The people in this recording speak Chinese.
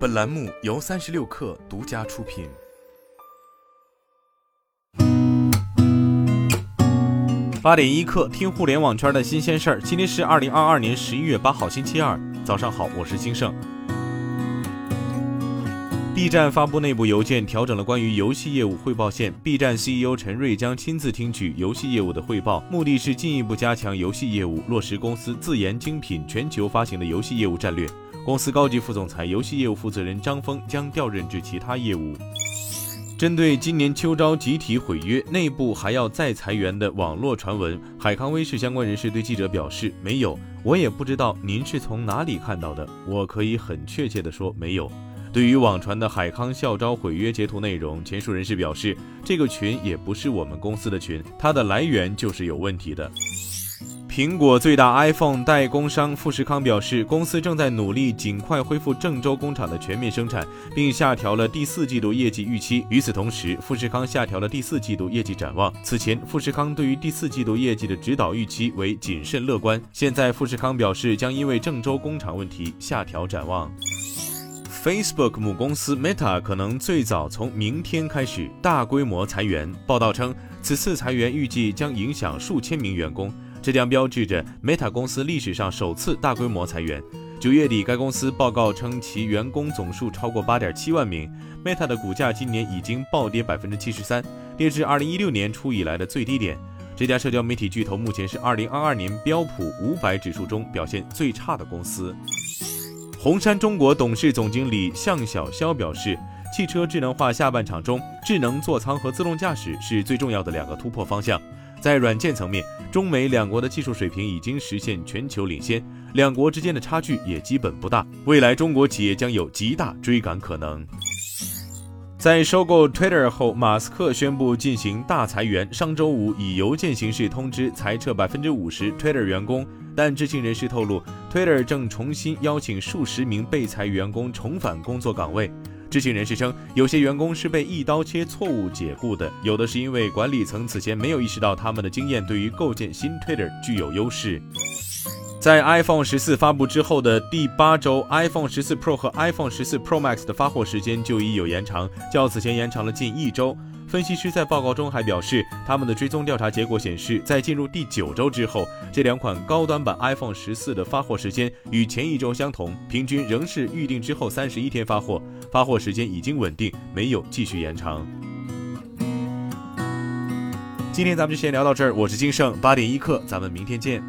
本栏目由三十六氪独家出品。八点一刻，听互联网圈的新鲜事儿。今天是二零二二年十一月八号，星期二，早上好，我是金盛。B 站发布内部邮件，调整了关于游戏业务汇报线。B 站 CEO 陈瑞将亲自听取游戏业务的汇报，目的是进一步加强游戏业务，落实公司自研精品全球发行的游戏业务战略。公司高级副总裁、游戏业务负责人张峰将调任至其他业务。针对今年秋招集体毁约、内部还要再裁员的网络传闻，海康威视相关人士对记者表示：“没有，我也不知道您是从哪里看到的。我可以很确切地说，没有。”对于网传的海康校招毁约截图内容，前述人士表示：“这个群也不是我们公司的群，它的来源就是有问题的。”苹果最大 iPhone 代工商富士康表示，公司正在努力尽快恢复郑州工厂的全面生产，并下调了第四季度业绩预期。与此同时，富士康下调了第四季度业绩展望。此前，富士康对于第四季度业绩的指导预期为谨慎乐观。现在，富士康表示将因为郑州工厂问题下调展望。Facebook 母公司 Meta 可能最早从明天开始大规模裁员。报道称，此次裁员预计将影响数千名员工。这将标志着 Meta 公司历史上首次大规模裁员。九月底，该公司报告称其员工总数超过八点七万名。Meta 的股价今年已经暴跌百分之七十三，跌至二零一六年初以来的最低点。这家社交媒体巨头目前是二零二二年标普五百指数中表现最差的公司。红杉中国董事总经理向小肖表示，汽车智能化下半场中，智能座舱和自动驾驶是最重要的两个突破方向。在软件层面，中美两国的技术水平已经实现全球领先，两国之间的差距也基本不大。未来中国企业将有极大追赶可能。在收购 Twitter 后，马斯克宣布进行大裁员，上周五以邮件形式通知裁撤百分之五十 Twitter 员工。但知情人士透露，Twitter 正重新邀请数十名被裁员工重返工作岗位。知情人士称，有些员工是被一刀切错误解雇的，有的是因为管理层此前没有意识到他们的经验对于构建新 Twitter 具有优势。在 iPhone 十四发布之后的第八周，iPhone 十四 Pro 和 iPhone 十四 Pro Max 的发货时间就已有延长，较此前延长了近一周。分析师在报告中还表示，他们的追踪调查结果显示，在进入第九周之后，这两款高端版 iPhone 十四的发货时间与前一周相同，平均仍是预定之后三十一天发货，发货时间已经稳定，没有继续延长。今天咱们就先聊到这儿，我是金盛八点一刻，咱们明天见。